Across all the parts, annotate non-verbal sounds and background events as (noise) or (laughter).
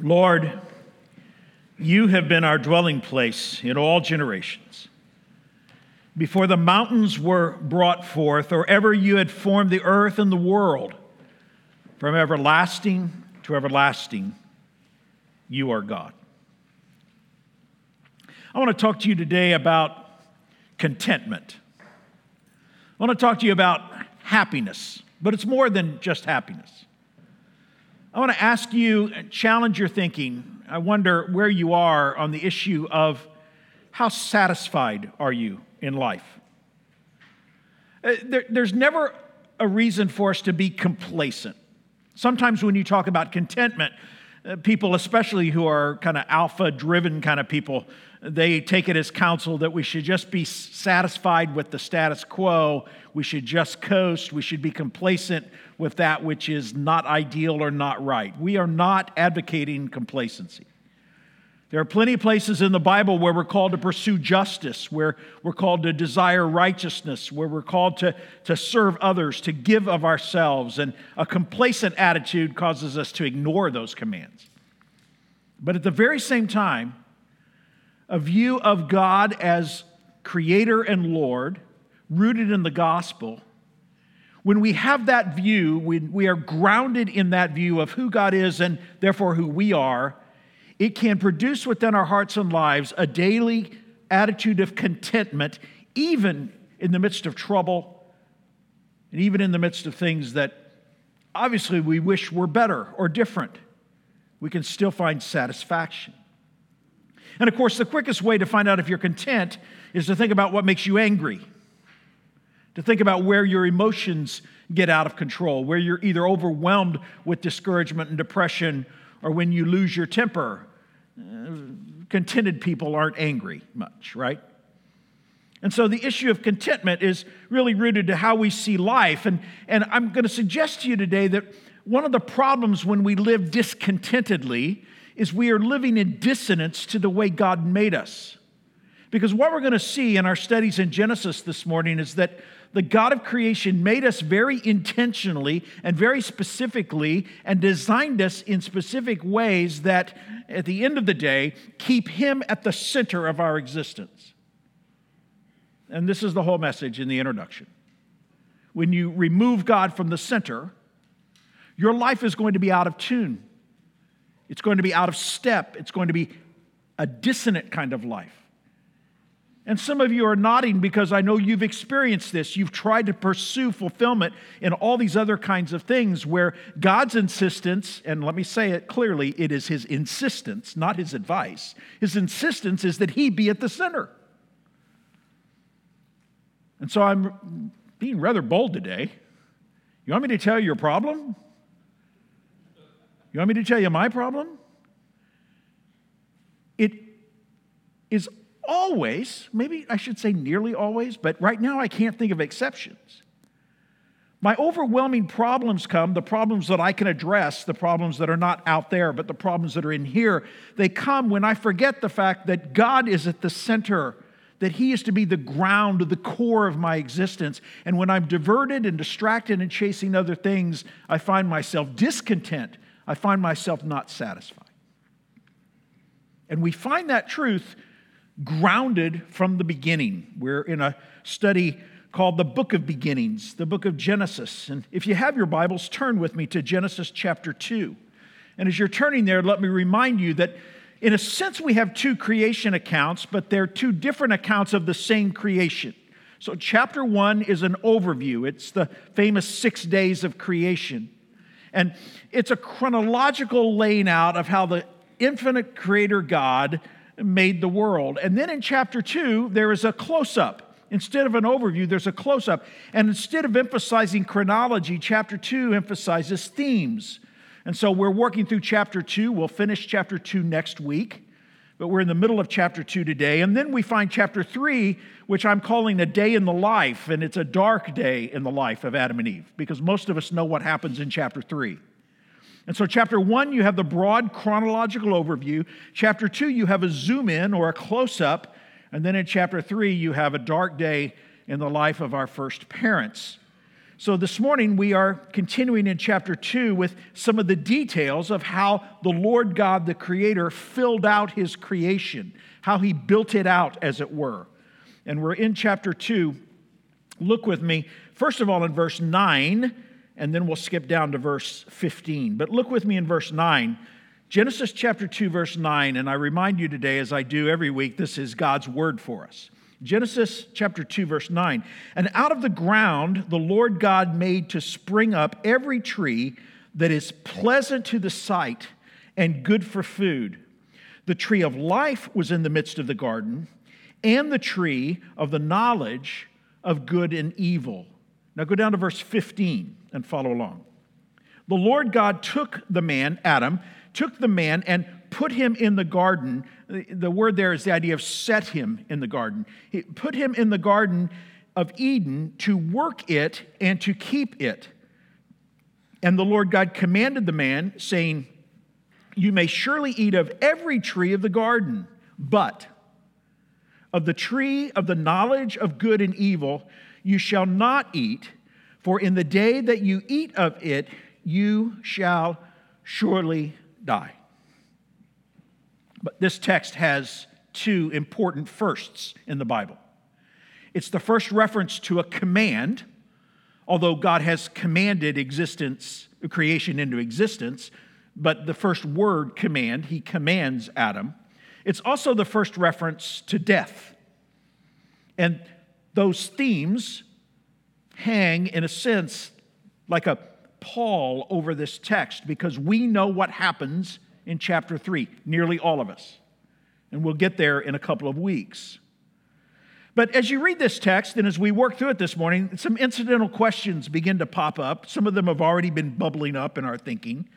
Lord, you have been our dwelling place in all generations. Before the mountains were brought forth, or ever you had formed the earth and the world, from everlasting to everlasting, you are God. I want to talk to you today about contentment. I want to talk to you about happiness, but it's more than just happiness. I want to ask you, challenge your thinking. I wonder where you are on the issue of how satisfied are you in life? Uh, there, there's never a reason for us to be complacent. Sometimes when you talk about contentment, uh, people, especially who are kind of alpha driven kind of people, they take it as counsel that we should just be satisfied with the status quo. We should just coast. We should be complacent with that which is not ideal or not right. We are not advocating complacency. There are plenty of places in the Bible where we're called to pursue justice, where we're called to desire righteousness, where we're called to, to serve others, to give of ourselves. And a complacent attitude causes us to ignore those commands. But at the very same time, a view of God as creator and Lord, rooted in the gospel, when we have that view, we, we are grounded in that view of who God is and therefore who we are, it can produce within our hearts and lives a daily attitude of contentment, even in the midst of trouble and even in the midst of things that obviously we wish were better or different. We can still find satisfaction. And of course, the quickest way to find out if you're content is to think about what makes you angry, to think about where your emotions get out of control, where you're either overwhelmed with discouragement and depression or when you lose your temper. Uh, contented people aren't angry much, right? And so the issue of contentment is really rooted to how we see life. And, and I'm going to suggest to you today that one of the problems when we live discontentedly is we are living in dissonance to the way God made us. Because what we're going to see in our studies in Genesis this morning is that the God of creation made us very intentionally and very specifically and designed us in specific ways that, at the end of the day, keep Him at the center of our existence. And this is the whole message in the introduction. When you remove God from the center, your life is going to be out of tune. It's going to be out of step. It's going to be a dissonant kind of life. And some of you are nodding because I know you've experienced this. You've tried to pursue fulfillment in all these other kinds of things where God's insistence, and let me say it clearly, it is His insistence, not His advice. His insistence is that He be at the center. And so I'm being rather bold today. You want me to tell you your problem? You want me to tell you my problem? It is always, maybe I should say nearly always, but right now I can't think of exceptions. My overwhelming problems come, the problems that I can address, the problems that are not out there, but the problems that are in here, they come when I forget the fact that God is at the center, that He is to be the ground, the core of my existence. And when I'm diverted and distracted and chasing other things, I find myself discontent I find myself not satisfied. And we find that truth grounded from the beginning. We're in a study called the Book of Beginnings, the book of Genesis. And if you have your Bibles, turn with me to Genesis chapter 2. And as you're turning there, let me remind you that in a sense we have two creation accounts, but they're two different accounts of the same creation. So, chapter one is an overview, it's the famous six days of creation. And it's a chronological laying out of how the infinite creator God made the world. And then in chapter two, there is a close up. Instead of an overview, there's a close up. And instead of emphasizing chronology, chapter two emphasizes themes. And so we're working through chapter two. We'll finish chapter two next week but we're in the middle of chapter two today. And then we find chapter three, which I'm calling a day in the life, and it's a dark day in the life of Adam and Eve, because most of us know what happens in chapter three. And so, chapter one, you have the broad chronological overview. Chapter two, you have a zoom in or a close up. And then in chapter three, you have a dark day in the life of our first parents. So, this morning we are continuing in chapter 2 with some of the details of how the Lord God, the Creator, filled out His creation, how He built it out, as it were. And we're in chapter 2. Look with me, first of all, in verse 9, and then we'll skip down to verse 15. But look with me in verse 9. Genesis chapter 2, verse 9, and I remind you today, as I do every week, this is God's word for us. Genesis chapter 2, verse 9. And out of the ground the Lord God made to spring up every tree that is pleasant to the sight and good for food. The tree of life was in the midst of the garden, and the tree of the knowledge of good and evil. Now go down to verse 15 and follow along. The Lord God took the man, Adam, took the man and put him in the garden. The word there is the idea of set him in the garden. He put him in the garden of Eden to work it and to keep it. And the Lord God commanded the man, saying, You may surely eat of every tree of the garden, but of the tree of the knowledge of good and evil you shall not eat, for in the day that you eat of it, you shall surely die. But this text has two important firsts in the Bible. It's the first reference to a command, although God has commanded existence, creation into existence, but the first word command, he commands Adam. It's also the first reference to death. And those themes hang, in a sense, like a pall over this text because we know what happens in chapter 3, nearly all of us. And we'll get there in a couple of weeks. But as you read this text and as we work through it this morning, some incidental questions begin to pop up. Some of them have already been bubbling up in our thinking.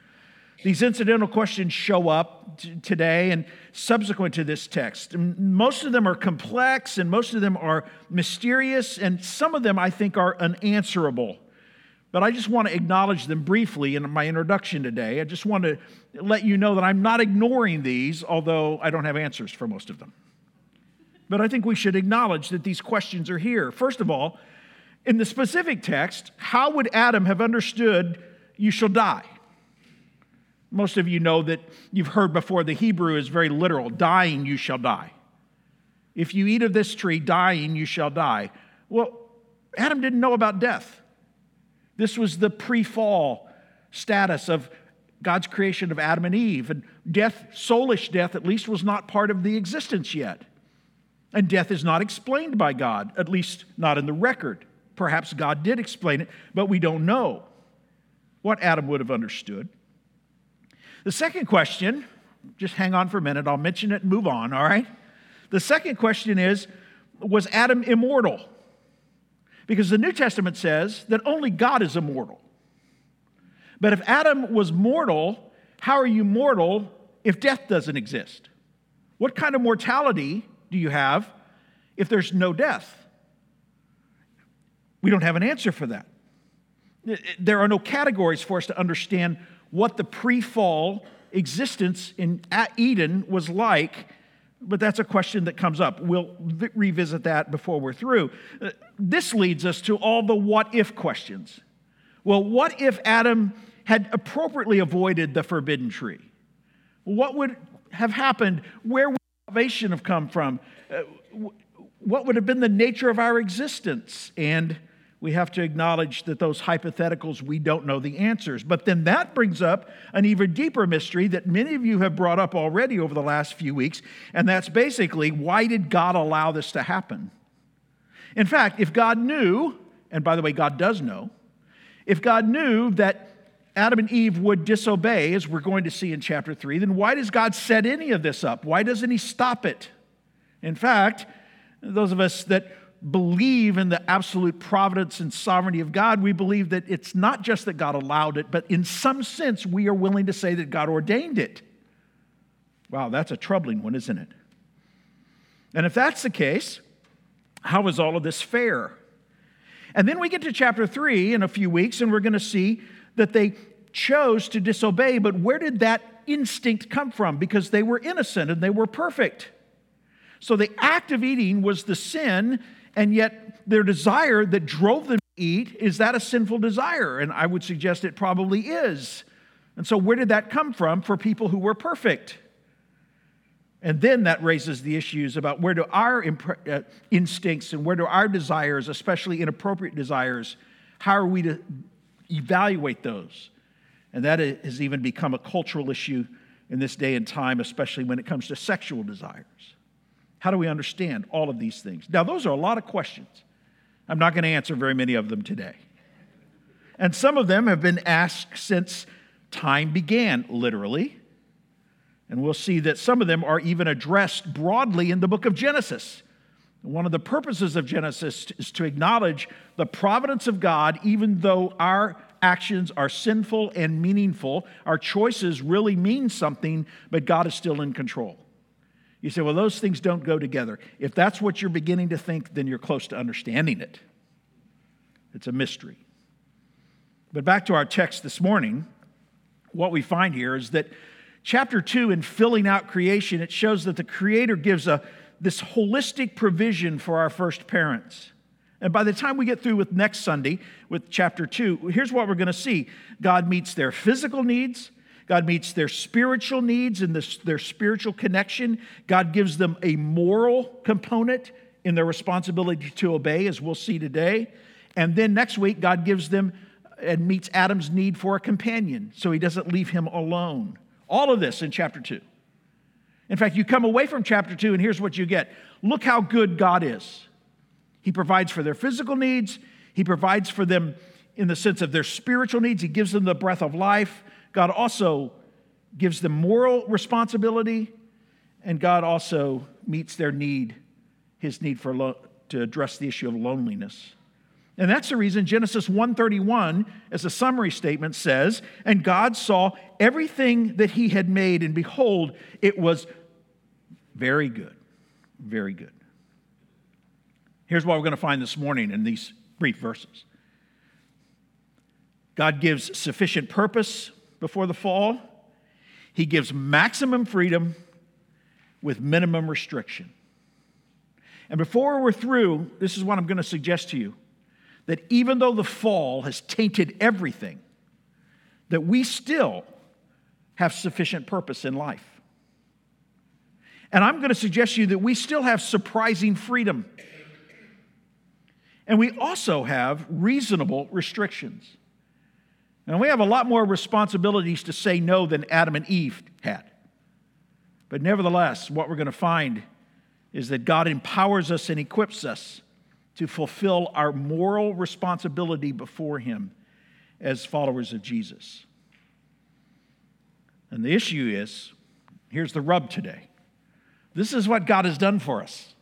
These incidental questions show up t- today and subsequent to this text. And most of them are complex and most of them are mysterious, and some of them I think are unanswerable but I just want to acknowledge them briefly in my introduction today. I just want to let you know that I'm not ignoring these, although I don't have answers for most of them. But I think we should acknowledge that these questions are here. First of all, in the specific text, how would Adam have understood you shall die? Most of you know that you've heard before the Hebrew is very literal dying, you shall die. If you eat of this tree, dying, you shall die. Well, Adam didn't know about death. This was the pre fall status of God's creation of Adam and Eve. And death, soulish death at least, was not part of the existence yet. And death is not explained by God, at least not in the record. Perhaps God did explain it, but we don't know what Adam would have understood. The second question, just hang on for a minute, I'll mention it and move on, all right? The second question is Was Adam immortal? Because the New Testament says that only God is immortal. But if Adam was mortal, how are you mortal if death doesn't exist? What kind of mortality do you have if there's no death? We don't have an answer for that. There are no categories for us to understand what the pre fall existence in Eden was like but that's a question that comes up. We'll v- revisit that before we're through. Uh, this leads us to all the what if questions. Well, what if Adam had appropriately avoided the forbidden tree? What would have happened? Where would salvation have come from? Uh, what would have been the nature of our existence? And we have to acknowledge that those hypotheticals, we don't know the answers. But then that brings up an even deeper mystery that many of you have brought up already over the last few weeks, and that's basically why did God allow this to happen? In fact, if God knew, and by the way, God does know, if God knew that Adam and Eve would disobey, as we're going to see in chapter 3, then why does God set any of this up? Why doesn't He stop it? In fact, those of us that believe in the absolute providence and sovereignty of God, we believe that it's not just that God allowed it, but in some sense, we are willing to say that God ordained it. Wow, that's a troubling one, isn't it? And if that's the case, how is all of this fair? And then we get to chapter three in a few weeks, and we're going to see that they chose to disobey, but where did that instinct come from? Because they were innocent and they were perfect. So the act of eating was the sin, and yet their desire that drove them to eat, is that a sinful desire? And I would suggest it probably is. And so, where did that come from for people who were perfect? And then that raises the issues about where do our uh, instincts and where do our desires, especially inappropriate desires, how are we to evaluate those? And that has even become a cultural issue in this day and time, especially when it comes to sexual desires. How do we understand all of these things? Now, those are a lot of questions. I'm not going to answer very many of them today. And some of them have been asked since time began, literally. And we'll see that some of them are even addressed broadly in the book of Genesis. One of the purposes of Genesis is to acknowledge the providence of God, even though our actions are sinful and meaningful. Our choices really mean something, but God is still in control. You say, well, those things don't go together. If that's what you're beginning to think, then you're close to understanding it. It's a mystery. But back to our text this morning, what we find here is that chapter 2 in filling out creation it shows that the creator gives a this holistic provision for our first parents and by the time we get through with next sunday with chapter 2 here's what we're going to see god meets their physical needs god meets their spiritual needs and this, their spiritual connection god gives them a moral component in their responsibility to obey as we'll see today and then next week god gives them and meets adam's need for a companion so he doesn't leave him alone all of this in chapter 2. In fact, you come away from chapter 2, and here's what you get look how good God is. He provides for their physical needs, He provides for them in the sense of their spiritual needs, He gives them the breath of life. God also gives them moral responsibility, and God also meets their need, His need for lo- to address the issue of loneliness. And that's the reason Genesis 131 as a summary statement says, "And God saw everything that he had made and behold, it was very good. Very good." Here's what we're going to find this morning in these brief verses. God gives sufficient purpose before the fall. He gives maximum freedom with minimum restriction. And before we're through, this is what I'm going to suggest to you that even though the fall has tainted everything, that we still have sufficient purpose in life. And I'm going to suggest to you that we still have surprising freedom. And we also have reasonable restrictions. And we have a lot more responsibilities to say no than Adam and Eve had. But nevertheless, what we're going to find is that God empowers us and equips us to fulfill our moral responsibility before Him as followers of Jesus. And the issue is here's the rub today. This is what God has done for us.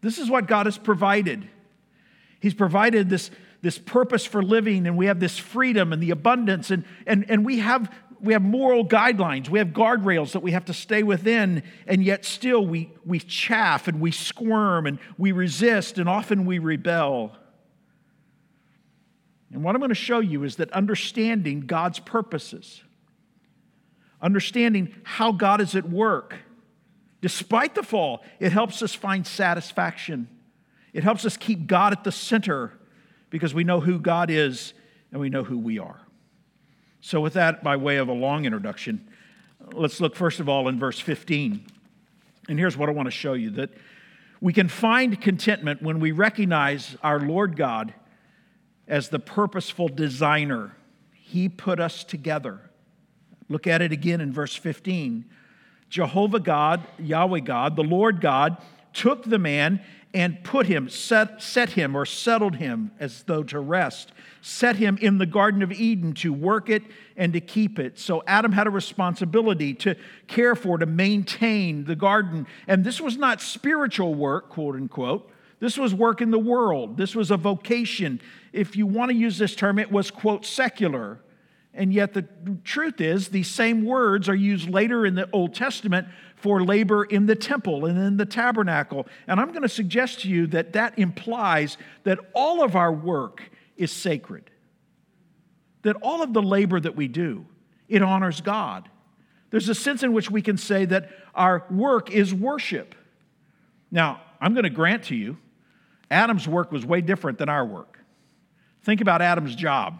This is what God has provided. He's provided this, this purpose for living, and we have this freedom and the abundance, and, and, and we have we have moral guidelines, we have guardrails that we have to stay within, and yet still we, we chaff and we squirm and we resist and often we rebel. And what I'm going to show you is that understanding God's purposes, understanding how God is at work, despite the fall, it helps us find satisfaction. It helps us keep God at the center because we know who God is and we know who we are. So, with that, by way of a long introduction, let's look first of all in verse 15. And here's what I want to show you that we can find contentment when we recognize our Lord God as the purposeful designer. He put us together. Look at it again in verse 15. Jehovah God, Yahweh God, the Lord God, took the man and put him, set, set him or settled him as though to rest, set him in the Garden of Eden to work it and to keep it. So Adam had a responsibility to care for, to maintain the garden. And this was not spiritual work, quote unquote. This was work in the world. This was a vocation. If you want to use this term, it was, quote, secular. And yet, the truth is, these same words are used later in the Old Testament for labor in the temple and in the tabernacle. And I'm going to suggest to you that that implies that all of our work is sacred, that all of the labor that we do, it honors God. There's a sense in which we can say that our work is worship. Now, I'm going to grant to you, Adam's work was way different than our work. Think about Adam's job.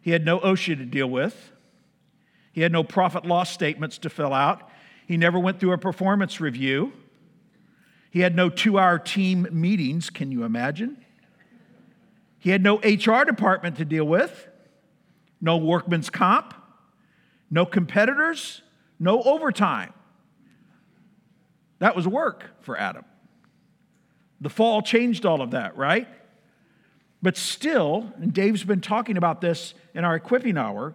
He had no OSHA to deal with, he had no profit loss statements to fill out, he never went through a performance review, he had no two hour team meetings. Can you imagine? He had no HR department to deal with, no workman's comp, no competitors, no overtime. That was work for Adam. The fall changed all of that, right? But still, and Dave's been talking about this in our equipping hour,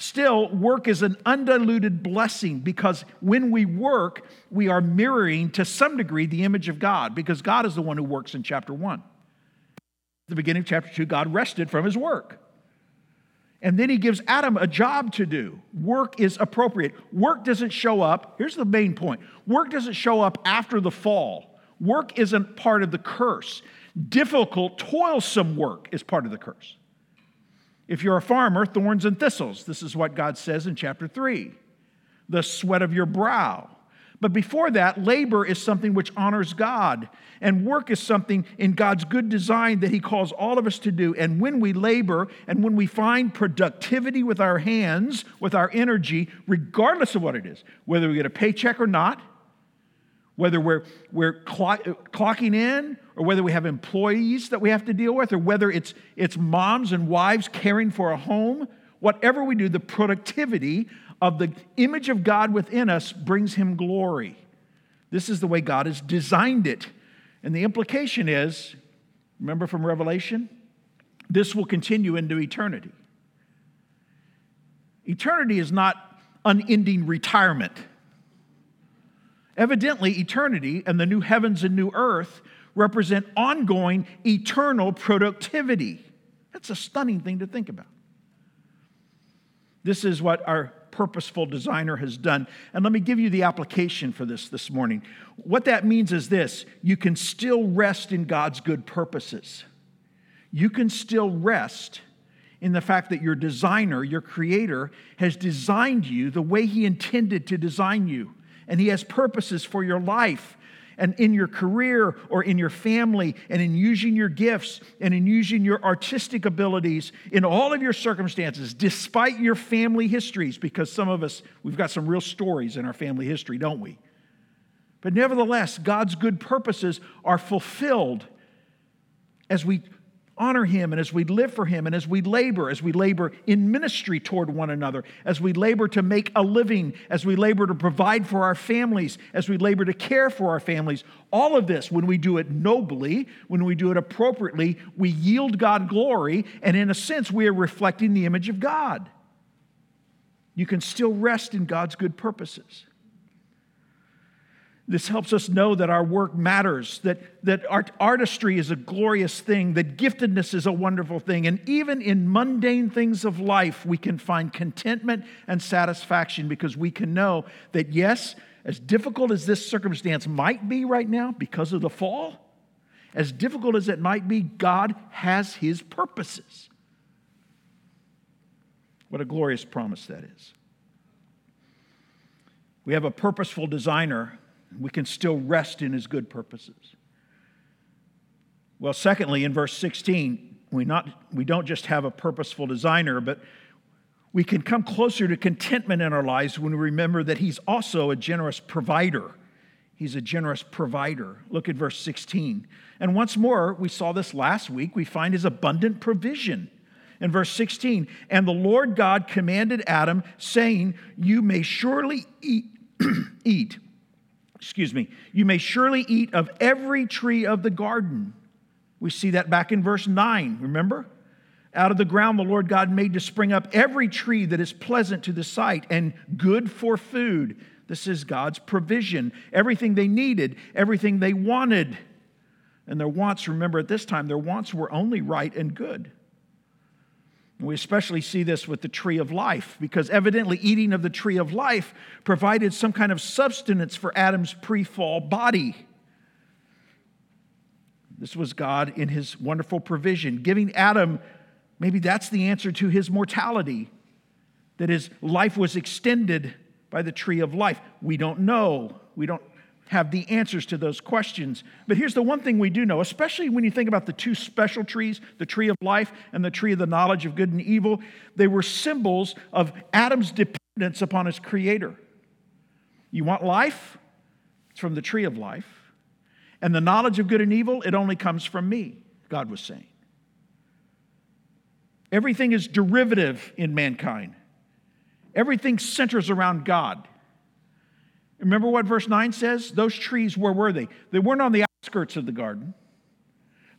still, work is an undiluted blessing because when we work, we are mirroring to some degree the image of God because God is the one who works in chapter one. At the beginning of chapter two, God rested from his work. And then he gives Adam a job to do. Work is appropriate. Work doesn't show up. Here's the main point work doesn't show up after the fall. Work isn't part of the curse. Difficult, toilsome work is part of the curse. If you're a farmer, thorns and thistles, this is what God says in chapter 3 the sweat of your brow. But before that, labor is something which honors God, and work is something in God's good design that He calls all of us to do. And when we labor and when we find productivity with our hands, with our energy, regardless of what it is, whether we get a paycheck or not, whether we're, we're clock, clocking in or whether we have employees that we have to deal with, or whether it's, it's moms and wives caring for a home, whatever we do, the productivity of the image of God within us brings him glory. This is the way God has designed it. And the implication is remember from Revelation? This will continue into eternity. Eternity is not unending retirement. Evidently, eternity and the new heavens and new earth represent ongoing eternal productivity. That's a stunning thing to think about. This is what our purposeful designer has done. And let me give you the application for this this morning. What that means is this you can still rest in God's good purposes. You can still rest in the fact that your designer, your creator, has designed you the way he intended to design you. And he has purposes for your life and in your career or in your family and in using your gifts and in using your artistic abilities in all of your circumstances, despite your family histories, because some of us, we've got some real stories in our family history, don't we? But nevertheless, God's good purposes are fulfilled as we honor Him and as we live for Him and as we labor, as we labor in ministry toward one another, as we labor to make a living, as we labor to provide for our families, as we labor to care for our families. All of this, when we do it nobly, when we do it appropriately, we yield God glory, and in a sense, we are reflecting the image of God. You can still rest in God's good purposes. This helps us know that our work matters, that, that art, artistry is a glorious thing, that giftedness is a wonderful thing. And even in mundane things of life, we can find contentment and satisfaction because we can know that, yes, as difficult as this circumstance might be right now because of the fall, as difficult as it might be, God has His purposes. What a glorious promise that is. We have a purposeful designer we can still rest in his good purposes. Well, secondly, in verse 16, we, not, we don't just have a purposeful designer, but we can come closer to contentment in our lives when we remember that he's also a generous provider. He's a generous provider. Look at verse 16. And once more, we saw this last week, we find his abundant provision. In verse 16, and the Lord God commanded Adam, saying, You may surely eat, (clears throat) eat excuse me, you may surely eat of every tree of the garden. We see that back in verse 9, remember? Out of the ground, the Lord God made to spring up every tree that is pleasant to the sight and good for food. This is God's provision. Everything they needed, everything they wanted. And their wants, remember at this time, their wants were only right and good. We especially see this with the tree of life because evidently eating of the tree of life provided some kind of sustenance for Adam's pre fall body. This was God in his wonderful provision, giving Adam, maybe that's the answer to his mortality, that his life was extended by the tree of life. We don't know. We don't have the answers to those questions. But here's the one thing we do know, especially when you think about the two special trees, the tree of life and the tree of the knowledge of good and evil, they were symbols of Adam's dependence upon his creator. You want life? It's from the tree of life. And the knowledge of good and evil, it only comes from me, God was saying. Everything is derivative in mankind. Everything centers around God. Remember what verse 9 says? Those trees, where were they? They weren't on the outskirts of the garden.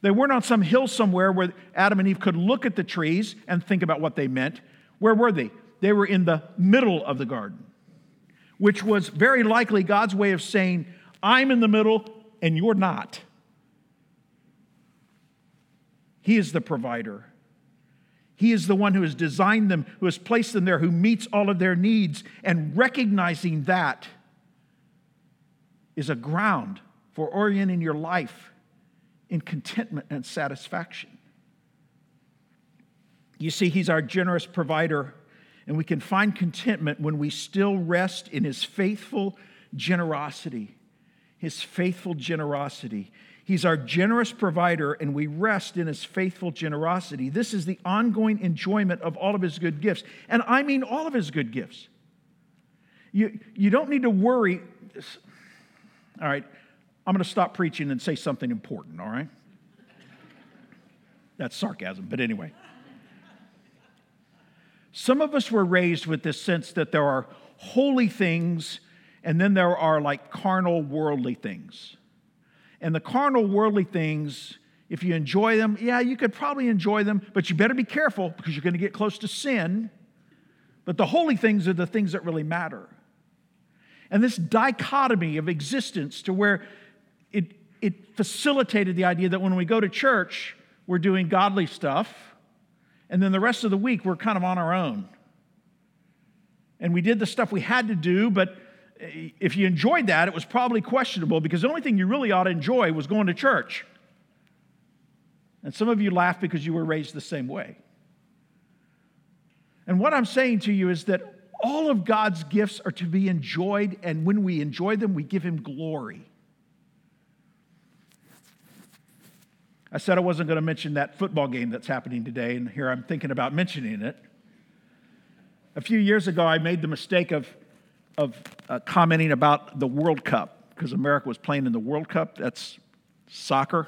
They weren't on some hill somewhere where Adam and Eve could look at the trees and think about what they meant. Where were they? They were in the middle of the garden, which was very likely God's way of saying, I'm in the middle and you're not. He is the provider. He is the one who has designed them, who has placed them there, who meets all of their needs. And recognizing that is a ground for orienting your life in contentment and satisfaction. You see, He's our generous provider, and we can find contentment when we still rest in His faithful generosity. His faithful generosity. He's our generous provider, and we rest in his faithful generosity. This is the ongoing enjoyment of all of his good gifts. And I mean all of his good gifts. You, you don't need to worry. All right, I'm going to stop preaching and say something important, all right? That's sarcasm, but anyway. Some of us were raised with this sense that there are holy things and then there are like carnal, worldly things. And the carnal, worldly things, if you enjoy them, yeah, you could probably enjoy them, but you better be careful because you're going to get close to sin. But the holy things are the things that really matter. And this dichotomy of existence to where it, it facilitated the idea that when we go to church, we're doing godly stuff, and then the rest of the week, we're kind of on our own. And we did the stuff we had to do, but if you enjoyed that, it was probably questionable because the only thing you really ought to enjoy was going to church. And some of you laugh because you were raised the same way. And what I'm saying to you is that all of God's gifts are to be enjoyed, and when we enjoy them, we give Him glory. I said I wasn't going to mention that football game that's happening today, and here I'm thinking about mentioning it. A few years ago, I made the mistake of of uh, commenting about the World Cup because America was playing in the World Cup. That's soccer.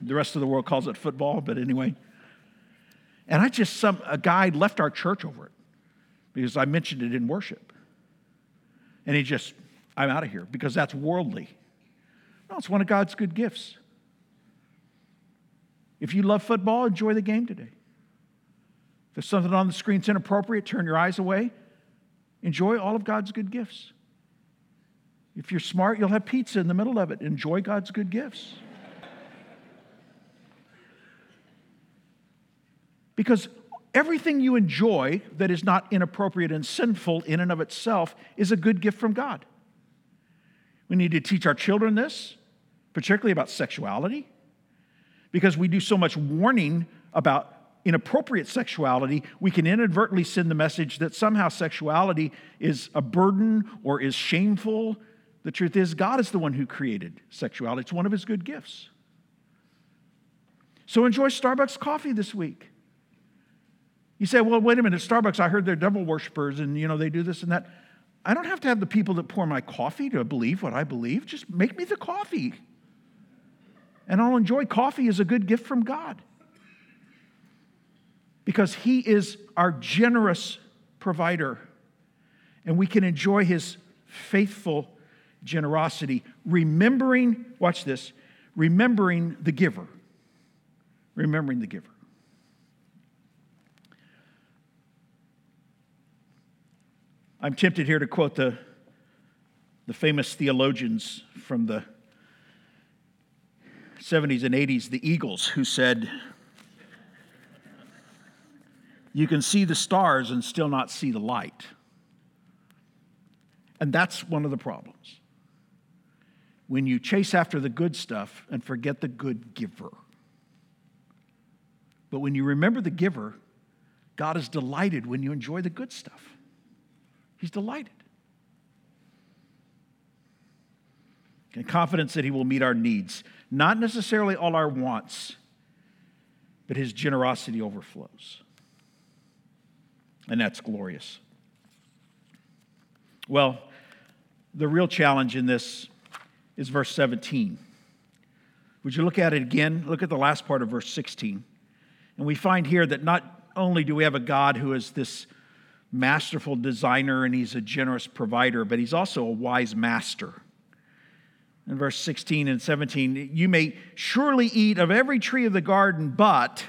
The rest of the world calls it football, but anyway. And I just, some, a guy left our church over it because I mentioned it in worship. And he just, I'm out of here because that's worldly. No, it's one of God's good gifts. If you love football, enjoy the game today. If there's something on the screen that's inappropriate, turn your eyes away. Enjoy all of God's good gifts. If you're smart, you'll have pizza in the middle of it. Enjoy God's good gifts. Because everything you enjoy that is not inappropriate and sinful in and of itself is a good gift from God. We need to teach our children this, particularly about sexuality, because we do so much warning about inappropriate sexuality, we can inadvertently send the message that somehow sexuality is a burden or is shameful. The truth is, God is the one who created sexuality, it's one of his good gifts. So enjoy Starbucks coffee this week. You say, well, wait a minute, Starbucks, I heard they're devil worshippers and you know they do this and that. I don't have to have the people that pour my coffee to believe what I believe. Just make me the coffee. And I'll enjoy coffee as a good gift from God because He is our generous provider, and we can enjoy His faithful generosity, remembering, watch this, remembering the giver. Remembering the giver. I'm tempted here to quote the, the famous theologians from the 70s and 80s, the Eagles, who said, you can see the stars and still not see the light. And that's one of the problems. When you chase after the good stuff and forget the good giver. But when you remember the giver, God is delighted when you enjoy the good stuff. He's delighted. and confidence that He will meet our needs, not necessarily all our wants, but His generosity overflows. And that's glorious. Well, the real challenge in this is verse 17. Would you look at it again? Look at the last part of verse 16. And we find here that not only do we have a God who is this masterful designer and he's a generous provider, but he's also a wise master. In verse 16 and 17, you may surely eat of every tree of the garden, but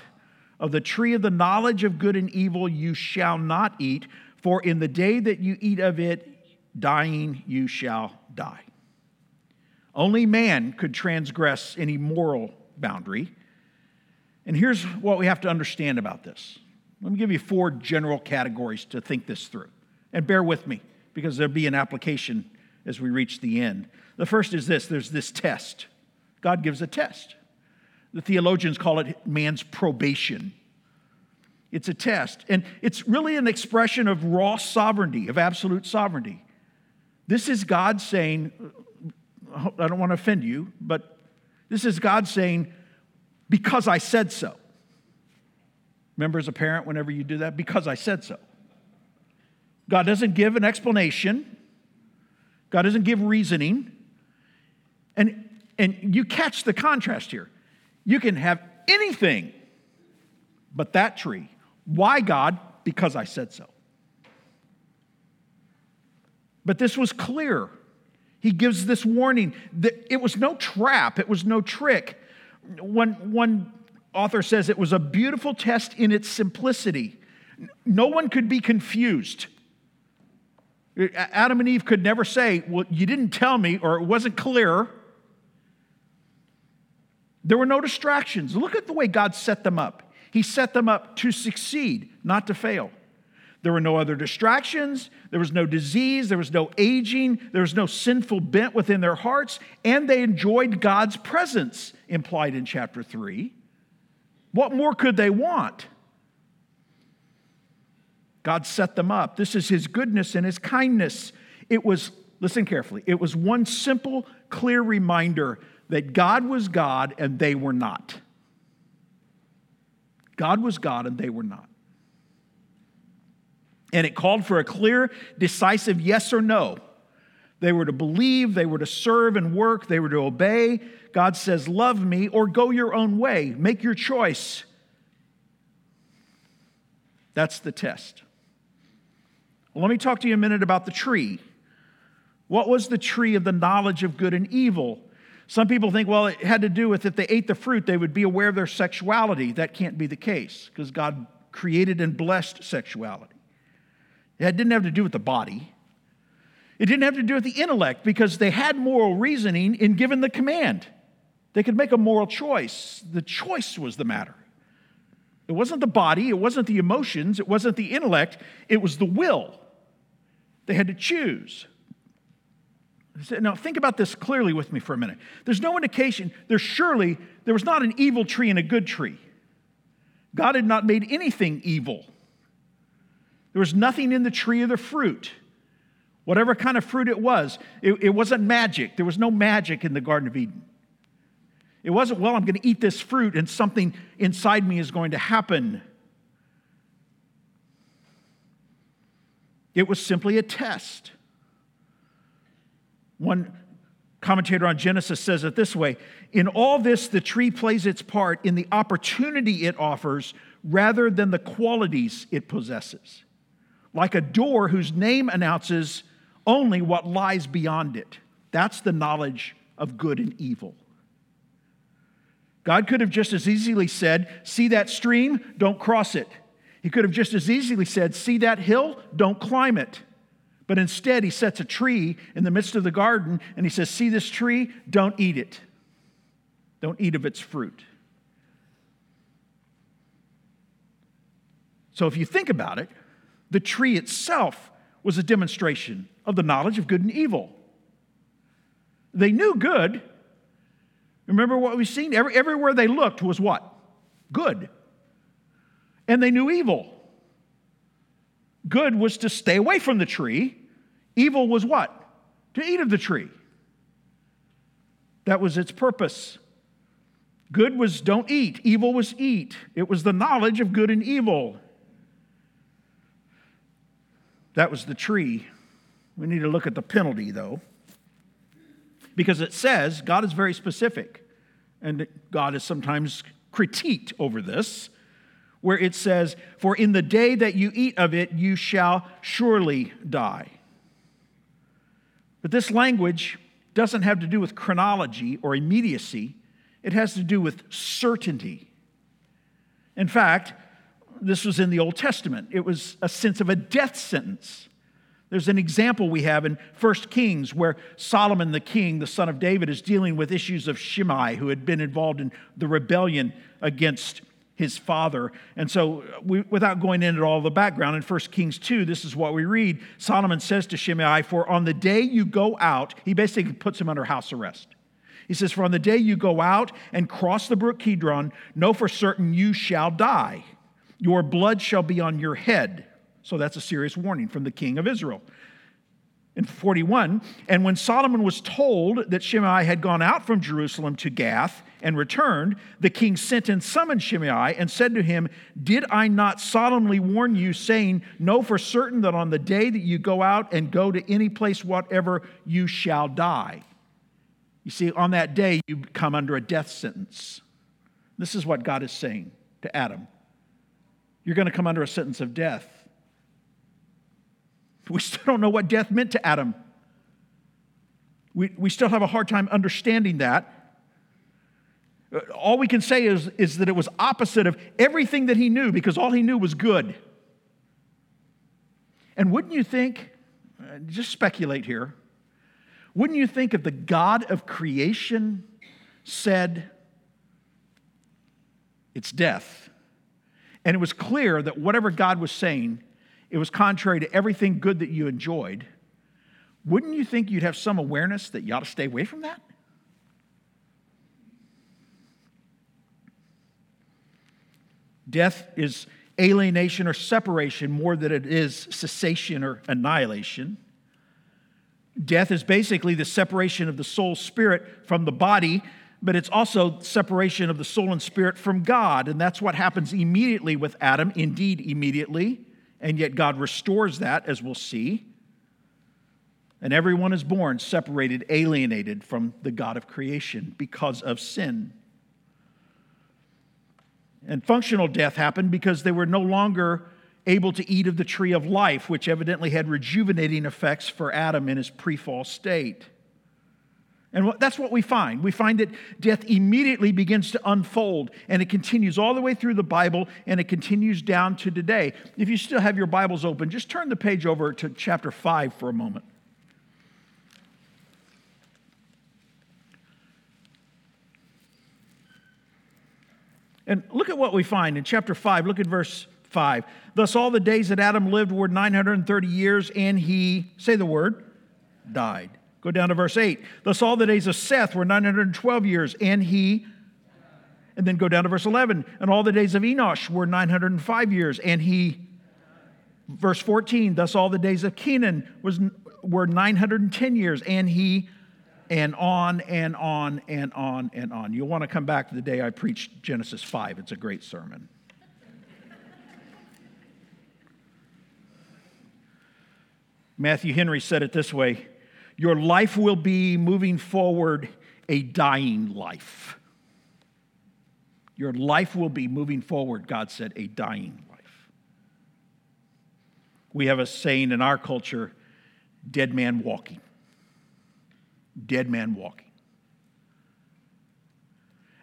of the tree of the knowledge of good and evil you shall not eat, for in the day that you eat of it, dying you shall die. Only man could transgress any moral boundary. And here's what we have to understand about this. Let me give you four general categories to think this through. And bear with me, because there'll be an application as we reach the end. The first is this there's this test. God gives a test. The theologians call it man's probation. It's a test. And it's really an expression of raw sovereignty, of absolute sovereignty. This is God saying, I don't want to offend you, but this is God saying, because I said so. Remember, as a parent, whenever you do that, because I said so. God doesn't give an explanation, God doesn't give reasoning. And, and you catch the contrast here. You can have anything but that tree. Why, God? Because I said so. But this was clear. He gives this warning that it was no trap, it was no trick. One, one author says it was a beautiful test in its simplicity. No one could be confused. Adam and Eve could never say, Well, you didn't tell me, or it wasn't clear. There were no distractions. Look at the way God set them up. He set them up to succeed, not to fail. There were no other distractions. There was no disease. There was no aging. There was no sinful bent within their hearts. And they enjoyed God's presence, implied in chapter 3. What more could they want? God set them up. This is His goodness and His kindness. It was, listen carefully, it was one simple, clear reminder that God was God and they were not. God was God and they were not. And it called for a clear, decisive yes or no. They were to believe, they were to serve and work, they were to obey. God says, Love me or go your own way. Make your choice. That's the test. Well, let me talk to you a minute about the tree. What was the tree of the knowledge of good and evil? Some people think, well, it had to do with if they ate the fruit, they would be aware of their sexuality. That can't be the case because God created and blessed sexuality. It didn't have to do with the body. It didn't have to do with the intellect because they had moral reasoning in given the command. They could make a moral choice. The choice was the matter. It wasn't the body, it wasn't the emotions, it wasn't the intellect, it was the will. They had to choose. Now, think about this clearly with me for a minute. There's no indication, there's surely, there was not an evil tree and a good tree. God had not made anything evil. There was nothing in the tree of the fruit. Whatever kind of fruit it was, it, it wasn't magic. There was no magic in the Garden of Eden. It wasn't, well, I'm going to eat this fruit and something inside me is going to happen. It was simply a test. One commentator on Genesis says it this way In all this, the tree plays its part in the opportunity it offers rather than the qualities it possesses like a door whose name announces only what lies beyond it. That's the knowledge of good and evil. God could have just as easily said, See that stream? Don't cross it. He could have just as easily said, See that hill? Don't climb it. But instead, he sets a tree in the midst of the garden and he says, See this tree? Don't eat it. Don't eat of its fruit. So if you think about it, the tree itself was a demonstration of the knowledge of good and evil. They knew good. Remember what we've seen? Every, everywhere they looked was what? Good. And they knew evil. Good was to stay away from the tree, evil was what? To eat of the tree. That was its purpose. Good was don't eat, evil was eat. It was the knowledge of good and evil. That was the tree. We need to look at the penalty, though, because it says God is very specific, and God is sometimes critiqued over this, where it says, For in the day that you eat of it, you shall surely die. But this language doesn't have to do with chronology or immediacy, it has to do with certainty. In fact, this was in the Old Testament, it was a sense of a death sentence. There's an example we have in 1 Kings where Solomon the king, the son of David, is dealing with issues of Shimei, who had been involved in the rebellion against his father. And so, we, without going into all the background, in 1 Kings 2, this is what we read. Solomon says to Shimei, For on the day you go out, he basically puts him under house arrest. He says, For on the day you go out and cross the brook Kidron, know for certain you shall die. Your blood shall be on your head. So that's a serious warning from the king of Israel. In 41, and when Solomon was told that Shimei had gone out from Jerusalem to Gath and returned, the king sent and summoned Shimei and said to him, Did I not solemnly warn you, saying, Know for certain that on the day that you go out and go to any place whatever, you shall die? You see, on that day, you come under a death sentence. This is what God is saying to Adam. You're going to come under a sentence of death. We still don't know what death meant to Adam. We, we still have a hard time understanding that. All we can say is, is that it was opposite of everything that he knew because all he knew was good. And wouldn't you think, uh, just speculate here, wouldn't you think if the God of creation said, it's death, and it was clear that whatever God was saying it was contrary to everything good that you enjoyed, wouldn't you think you'd have some awareness that you ought to stay away from that? Death is alienation or separation more than it is cessation or annihilation. Death is basically the separation of the soul spirit from the body, but it's also separation of the soul and spirit from God. And that's what happens immediately with Adam, indeed, immediately and yet God restores that, as we'll see. And everyone is born separated, alienated from the God of creation because of sin. And functional death happened because they were no longer able to eat of the tree of life, which evidently had rejuvenating effects for Adam in his pre fall state. And that's what we find. We find that death immediately begins to unfold, and it continues all the way through the Bible, and it continues down to today. If you still have your Bibles open, just turn the page over to chapter 5 for a moment. And look at what we find in chapter 5. Look at verse 5. Thus, all the days that Adam lived were 930 years, and he, say the word, died. Go down to verse 8. Thus, all the days of Seth were 912 years, and he, and then go down to verse 11. And all the days of Enosh were 905 years, and he, verse 14. Thus, all the days of Kenan was, were 910 years, and he, and on and on and on and on. You'll want to come back to the day I preached Genesis 5. It's a great sermon. Matthew Henry said it this way your life will be moving forward a dying life. Your life will be moving forward, God said, a dying life. We have a saying in our culture dead man walking. Dead man walking.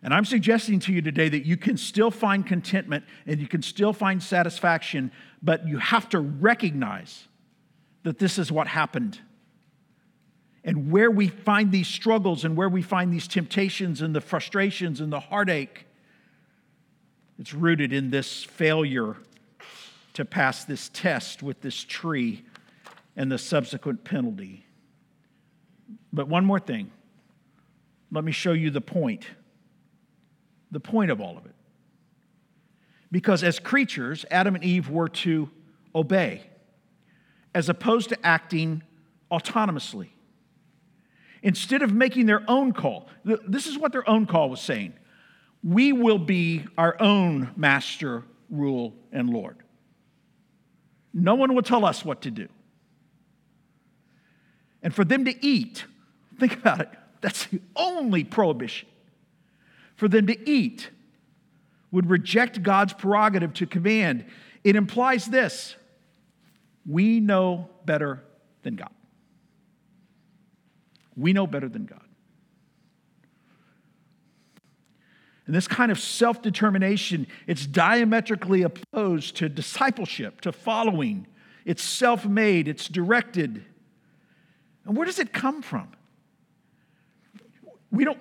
And I'm suggesting to you today that you can still find contentment and you can still find satisfaction, but you have to recognize that this is what happened and where we find these struggles and where we find these temptations and the frustrations and the heartache, it's rooted in this failure to pass this test with this tree and the subsequent penalty. But one more thing. Let me show you the point. The point of all of it. Because as creatures, Adam and Eve were to obey, as opposed to acting autonomously. Instead of making their own call, this is what their own call was saying we will be our own master, rule, and Lord. No one will tell us what to do. And for them to eat, think about it, that's the only prohibition. For them to eat would reject God's prerogative to command. It implies this we know better than God. We know better than God. And this kind of self determination, it's diametrically opposed to discipleship, to following. It's self made, it's directed. And where does it come from? We don't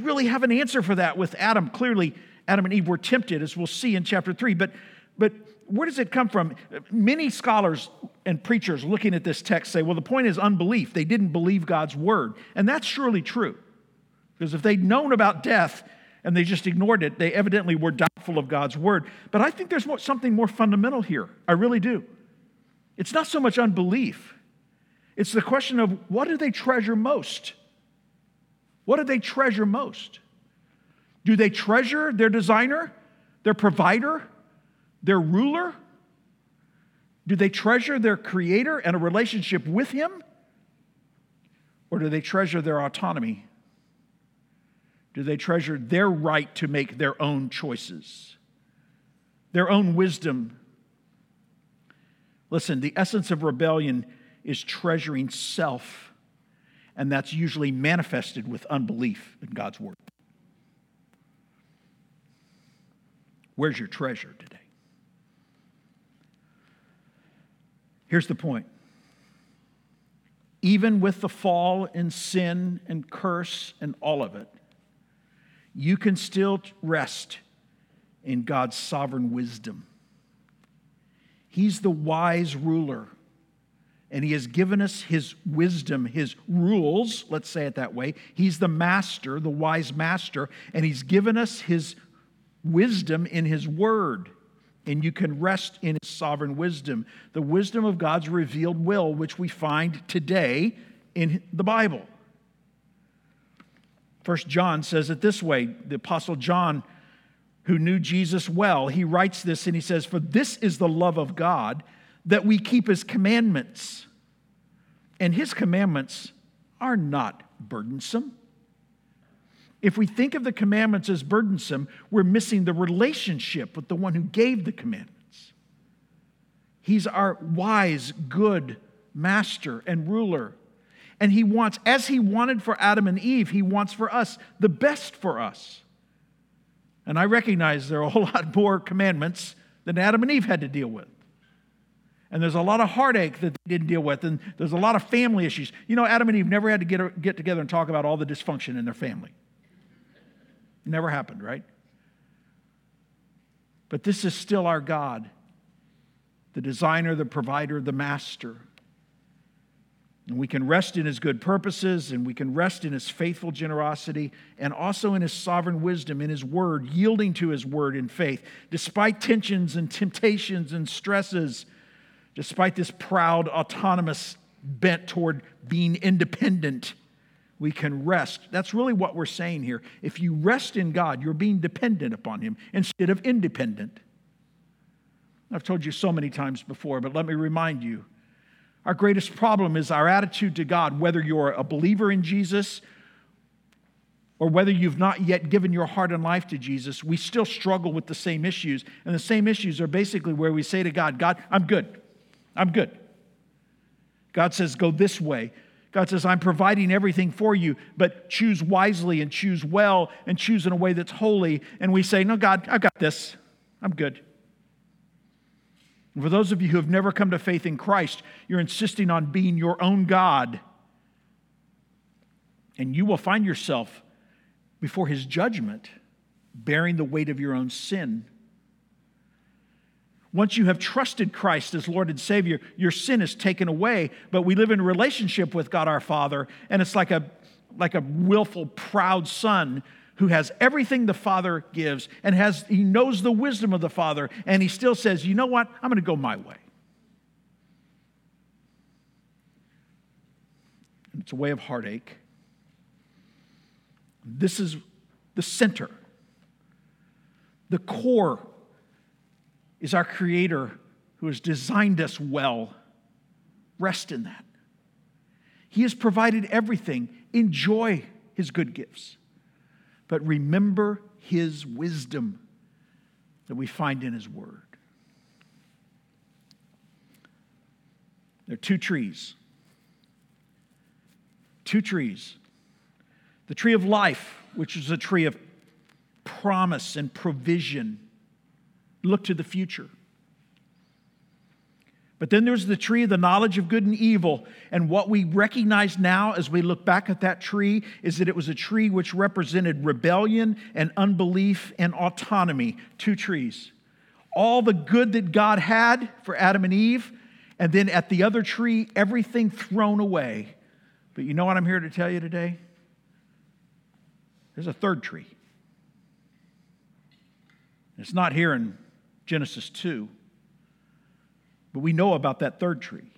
really have an answer for that with Adam. Clearly, Adam and Eve were tempted, as we'll see in chapter 3. But, but where does it come from? Many scholars and preachers looking at this text say, well, the point is unbelief. They didn't believe God's word. And that's surely true. Because if they'd known about death, and they just ignored it. They evidently were doubtful of God's word. But I think there's something more fundamental here. I really do. It's not so much unbelief, it's the question of what do they treasure most? What do they treasure most? Do they treasure their designer, their provider, their ruler? Do they treasure their creator and a relationship with him? Or do they treasure their autonomy do they treasure their right to make their own choices, their own wisdom? Listen, the essence of rebellion is treasuring self, and that's usually manifested with unbelief in God's word. Where's your treasure today? Here's the point. Even with the fall and sin and curse and all of it, you can still rest in God's sovereign wisdom. He's the wise ruler, and He has given us His wisdom, His rules, let's say it that way. He's the master, the wise master, and He's given us His wisdom in His word. And you can rest in His sovereign wisdom, the wisdom of God's revealed will, which we find today in the Bible. First John says it this way the Apostle John, who knew Jesus well, he writes this and he says, For this is the love of God, that we keep his commandments. And his commandments are not burdensome. If we think of the commandments as burdensome, we're missing the relationship with the one who gave the commandments. He's our wise, good master and ruler. And he wants, as he wanted for Adam and Eve, he wants for us the best for us. And I recognize there are a whole (laughs) lot more commandments than Adam and Eve had to deal with. And there's a lot of heartache that they didn't deal with, and there's a lot of family issues. You know, Adam and Eve never had to get, get together and talk about all the dysfunction in their family. Never happened, right? But this is still our God, the designer, the provider, the master. And we can rest in his good purposes, and we can rest in his faithful generosity, and also in his sovereign wisdom, in his word, yielding to his word in faith. Despite tensions and temptations and stresses, despite this proud, autonomous bent toward being independent, we can rest. That's really what we're saying here. If you rest in God, you're being dependent upon him instead of independent. I've told you so many times before, but let me remind you our greatest problem is our attitude to God, whether you're a believer in Jesus or whether you've not yet given your heart and life to Jesus, we still struggle with the same issues. And the same issues are basically where we say to God, God, I'm good. I'm good. God says, go this way. God says, I'm providing everything for you, but choose wisely and choose well and choose in a way that's holy. And we say, No, God, I've got this. I'm good. And for those of you who have never come to faith in Christ, you're insisting on being your own God. And you will find yourself before his judgment bearing the weight of your own sin. Once you have trusted Christ as Lord and Savior, your sin is taken away, but we live in relationship with God our Father, and it's like a, like a willful, proud son who has everything the Father gives and has he knows the wisdom of the Father, and he still says, "You know what? I'm going to go my way." It's a way of heartache. This is the center. The core is our Creator who has designed us well. Rest in that. He has provided everything. Enjoy His good gifts. But remember His wisdom that we find in His Word. There are two trees. Two trees. The tree of life, which is a tree of promise and provision. Look to the future. But then there's the tree of the knowledge of good and evil. And what we recognize now as we look back at that tree is that it was a tree which represented rebellion and unbelief and autonomy. Two trees. All the good that God had for Adam and Eve, and then at the other tree, everything thrown away. But you know what I'm here to tell you today? There's a third tree. It's not here in Genesis 2. But we know about that third tree.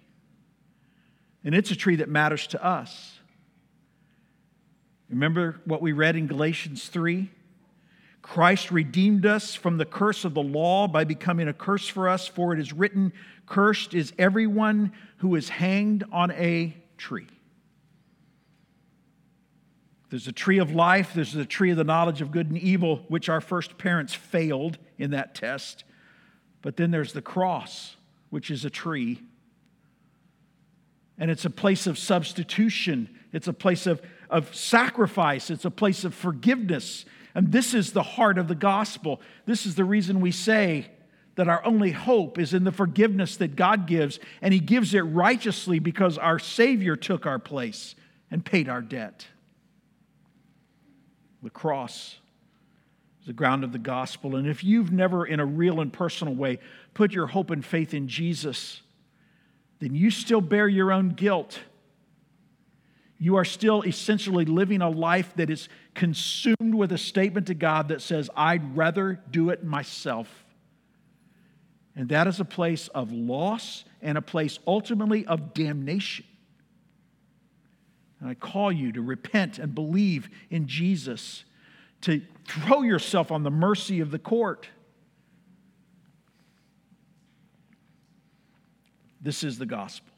And it's a tree that matters to us. Remember what we read in Galatians 3? Christ redeemed us from the curse of the law by becoming a curse for us, for it is written, Cursed is everyone who is hanged on a tree. There's a tree of life, there's a tree of the knowledge of good and evil, which our first parents failed in that test. But then there's the cross which is a tree. And it's a place of substitution, it's a place of, of sacrifice, it's a place of forgiveness. And this is the heart of the gospel. This is the reason we say that our only hope is in the forgiveness that God gives, and He gives it righteously because our Savior took our place and paid our debt. The cross the ground of the gospel. And if you've never, in a real and personal way, put your hope and faith in Jesus, then you still bear your own guilt. You are still essentially living a life that is consumed with a statement to God that says, I'd rather do it myself. And that is a place of loss and a place ultimately of damnation. And I call you to repent and believe in Jesus to throw yourself on the mercy of the court. This is the gospel.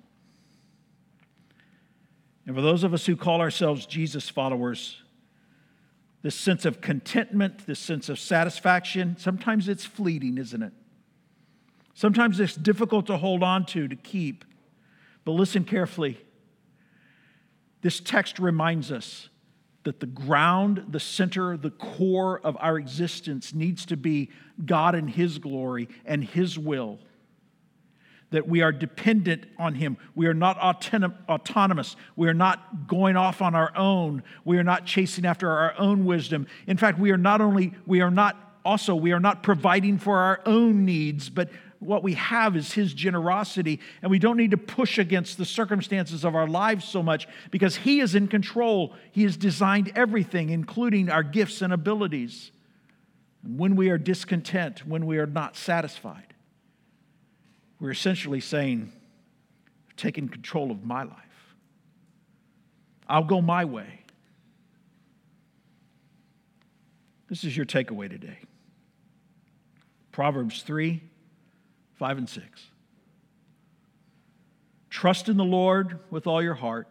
And for those of us who call ourselves Jesus followers, this sense of contentment, this sense of satisfaction, sometimes it's fleeting, isn't it? Sometimes it's difficult to hold on to, to keep. But listen carefully. This text reminds us that the ground, the center, the core of our existence needs to be God and His glory and His will. That we are dependent on Him. We are not autonomous. We are not going off on our own. We are not chasing after our own wisdom. In fact, we are not only, we are not also, we are not providing for our own needs, but what we have is His generosity, and we don't need to push against the circumstances of our lives so much because He is in control. He has designed everything, including our gifts and abilities. And when we are discontent, when we are not satisfied, we're essentially saying, taking control of my life. I'll go my way. This is your takeaway today. Proverbs 3 5 and 6. Trust in the Lord with all your heart,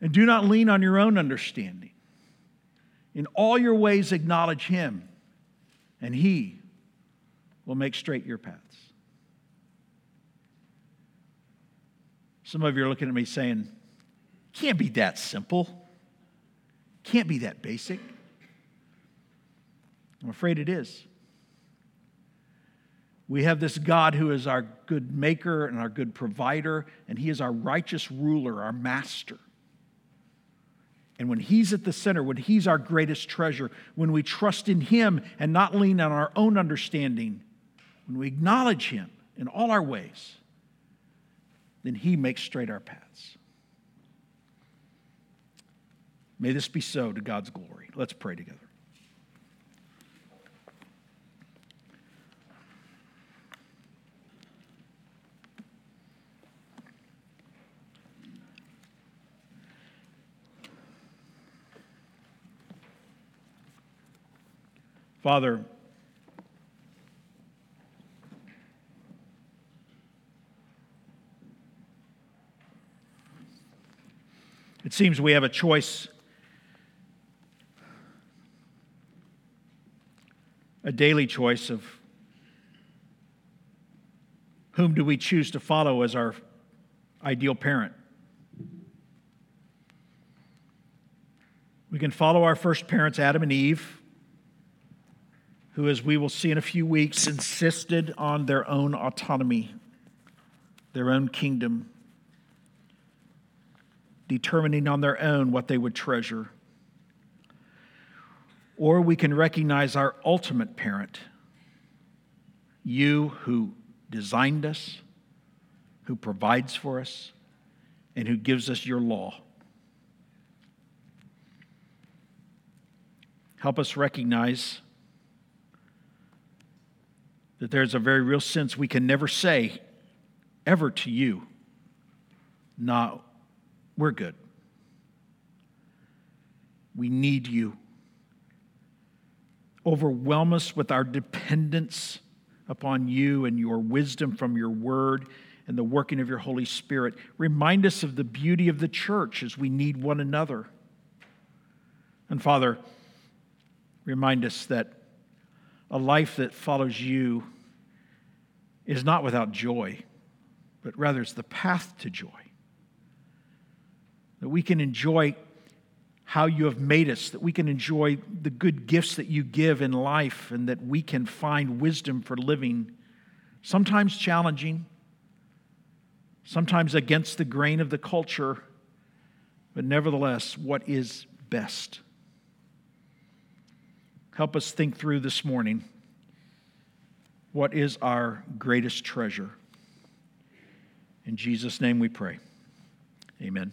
and do not lean on your own understanding. In all your ways, acknowledge Him, and He will make straight your paths. Some of you are looking at me saying, can't be that simple. Can't be that basic. I'm afraid it is. We have this God who is our good maker and our good provider, and He is our righteous ruler, our master. And when He's at the center, when He's our greatest treasure, when we trust in Him and not lean on our own understanding, when we acknowledge Him in all our ways, then He makes straight our paths. May this be so to God's glory. Let's pray together. Father, it seems we have a choice, a daily choice of whom do we choose to follow as our ideal parent. We can follow our first parents, Adam and Eve, who, as we will see in a few weeks, insisted on their own autonomy, their own kingdom, determining on their own what they would treasure. Or we can recognize our ultimate parent, you who designed us, who provides for us, and who gives us your law. Help us recognize that there's a very real sense we can never say ever to you, no, we're good. We need you. Overwhelm us with our dependence upon you and your wisdom from your word and the working of your Holy Spirit. Remind us of the beauty of the church as we need one another. And Father, remind us that a life that follows you is not without joy, but rather it's the path to joy. That we can enjoy how you have made us, that we can enjoy the good gifts that you give in life, and that we can find wisdom for living, sometimes challenging, sometimes against the grain of the culture, but nevertheless, what is best. Help us think through this morning what is our greatest treasure. In Jesus' name we pray. Amen.